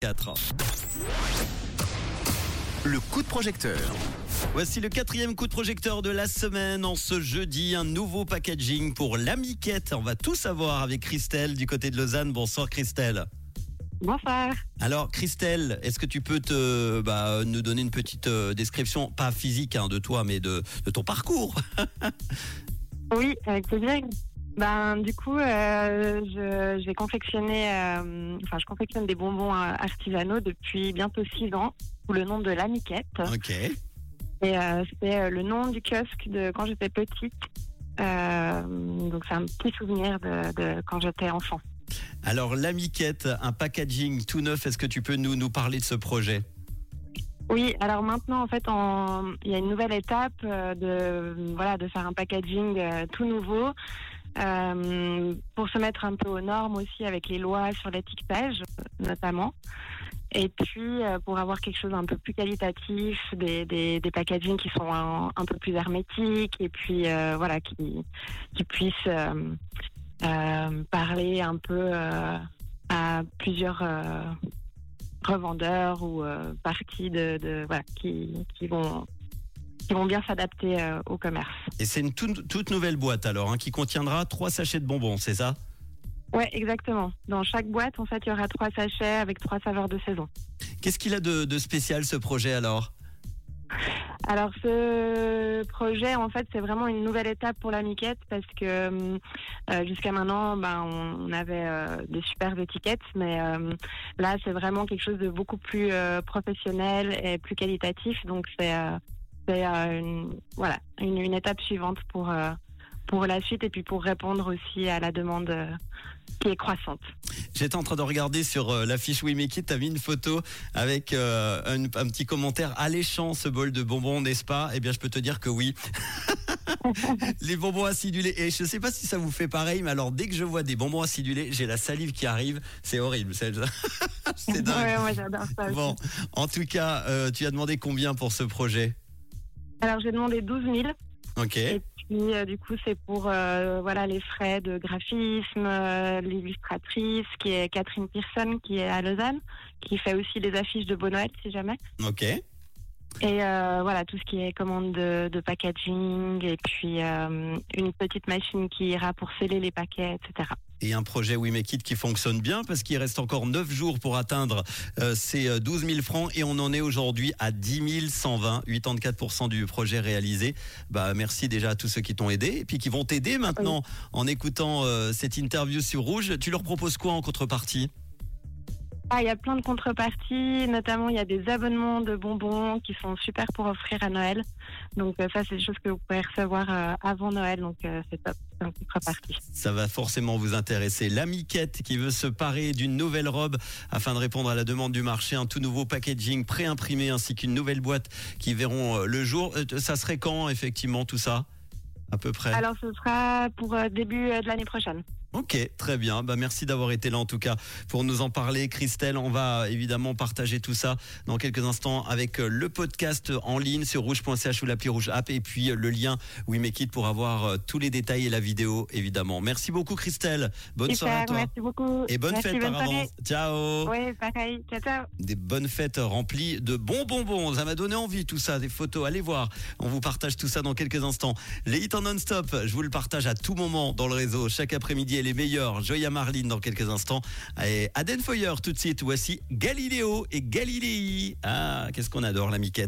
4. Le coup de projecteur. Voici le quatrième coup de projecteur de la semaine. En ce jeudi, un nouveau packaging pour l'amiquette. On va tout savoir avec Christelle du côté de Lausanne. Bonsoir Christelle. Bonsoir. Alors Christelle, est-ce que tu peux te bah, nous donner une petite euh, description, pas physique hein, de toi, mais de, de ton parcours? Oui, avec plaisir. Ben, du coup, euh, je, j'ai confectionné, euh, enfin, je confectionne des bonbons euh, artisanaux depuis bientôt six ans sous le nom de l'Amiquette. Ok. Et euh, c'est euh, le nom du kiosque de quand j'étais petite. Donc, c'est un petit souvenir de, de quand j'étais enfant. Alors l'amiquette, un packaging tout neuf. Est-ce que tu peux nous, nous parler de ce projet? Oui, alors maintenant, en fait, il y a une nouvelle étape de, voilà, de faire un packaging tout nouveau. Euh, pour se mettre un peu aux normes aussi avec les lois sur l'étiquetage notamment. Et puis euh, pour avoir quelque chose un peu plus qualitatif des, des, des packagings qui sont un, peu plus hermétiques et puis euh, voilà qui, qui puissent parler un peu à plusieurs revendeurs ou parties de, qui, qui vont qui vont bien s'adapter euh, au commerce. Et c'est une toute, toute nouvelle boîte alors, hein, qui contiendra trois sachets de bonbons, c'est ça? Ouais, exactement. Dans chaque boîte, en fait, il y aura trois sachets avec trois saveurs de saison. Qu'est-ce qu'il a de, de spécial ce projet alors? Alors, ce projet, en fait, c'est vraiment une nouvelle étape pour la miquette parce que hum, euh, jusqu'à maintenant, ben, on, on avait euh, des super étiquettes, mais euh, là, c'est vraiment quelque chose de beaucoup plus euh, professionnel et plus qualitatif. Donc, c'est euh, c'est euh, une, voilà une, une étape suivante pour euh, pour la suite et puis pour répondre aussi à la demande euh, qui est croissante. J'étais en train de regarder sur euh, l'affiche We Make It, t'as mis une photo avec euh, un, un petit commentaire alléchant ce bol de bonbons, n'est-ce pas? Eh bien, je peux te dire que oui. les bonbons acidulés. Et je sais pas si ça vous fait pareil, mais alors dès que je vois des bonbons acidulés, j'ai la salive qui arrive. C'est horrible. C'est c'est dingue. Ouais, moi, j'adore ça. aussi. Bon, en tout cas, euh, tu as demandé combien pour ce projet? Alors, j'ai demandé 12 000. Ok. Et puis, euh, du coup, c'est pour euh, voilà les frais de graphisme, euh, l'illustratrice qui est Catherine Pearson, qui est à Lausanne, qui fait aussi les affiches de Beau Noël, si jamais. Ok. Et euh, voilà, tout ce qui est commande de, de packaging, et puis euh, une petite machine qui ira pour sceller les paquets, etc. Et un projet We Make It qui fonctionne bien parce qu'il reste encore 9 jours pour atteindre euh, ces euh, 12 000 francs et on en est aujourd'hui à 10 120, 84% du projet réalisé. Bah, merci déjà à tous ceux qui t'ont aidé et puis qui vont t'aider maintenant en écoutant cette interview sur Rouge. Tu leur proposes quoi en contrepartie? Ah, il y a plein de contreparties, notamment il y a des abonnements de bonbons qui sont super pour offrir à Noël. Donc euh, ça, c'est des choses que vous pouvez recevoir euh, avant Noël, donc euh, c'est top, c'est une contrepartie. Ça va forcément vous intéresser. L'amiquette qui veut se parer d'une nouvelle robe afin de répondre à la demande du marché, un tout nouveau packaging pré-imprimé ainsi qu'une nouvelle boîte qui verront le jour. Ça serait quand effectivement tout ça? À peu près. Alors ce sera pour début de l'année prochaine. Ok, très bien. Bah, merci d'avoir été là en tout cas pour nous en parler. Christelle, on va évidemment partager tout ça dans quelques instants avec euh, le podcast en ligne sur rouge.ch ou l'appli rouge app et puis euh, le lien We Make It pour avoir euh, tous les détails et la vidéo évidemment. Merci beaucoup Christelle. Bonne soirée à toi. merci beaucoup. Et bonne Merci, fête par bonne soirée. avance. Ciao. Oui, pareil. Ciao, ciao. Des bonnes fêtes remplies de bons bonbons. Ça m'a donné envie tout ça, des photos. Allez voir. On vous partage tout ça dans quelques instants. Les hits en non-stop, je vous le partage à tout moment dans le réseau. Chaque après-midi, elle est meilleure. Joya Marlene dans quelques instants. Et Aden Foyer tout de suite. Voici Galiléo et Galilei. Ah, qu'est-ce qu'on adore la miquette.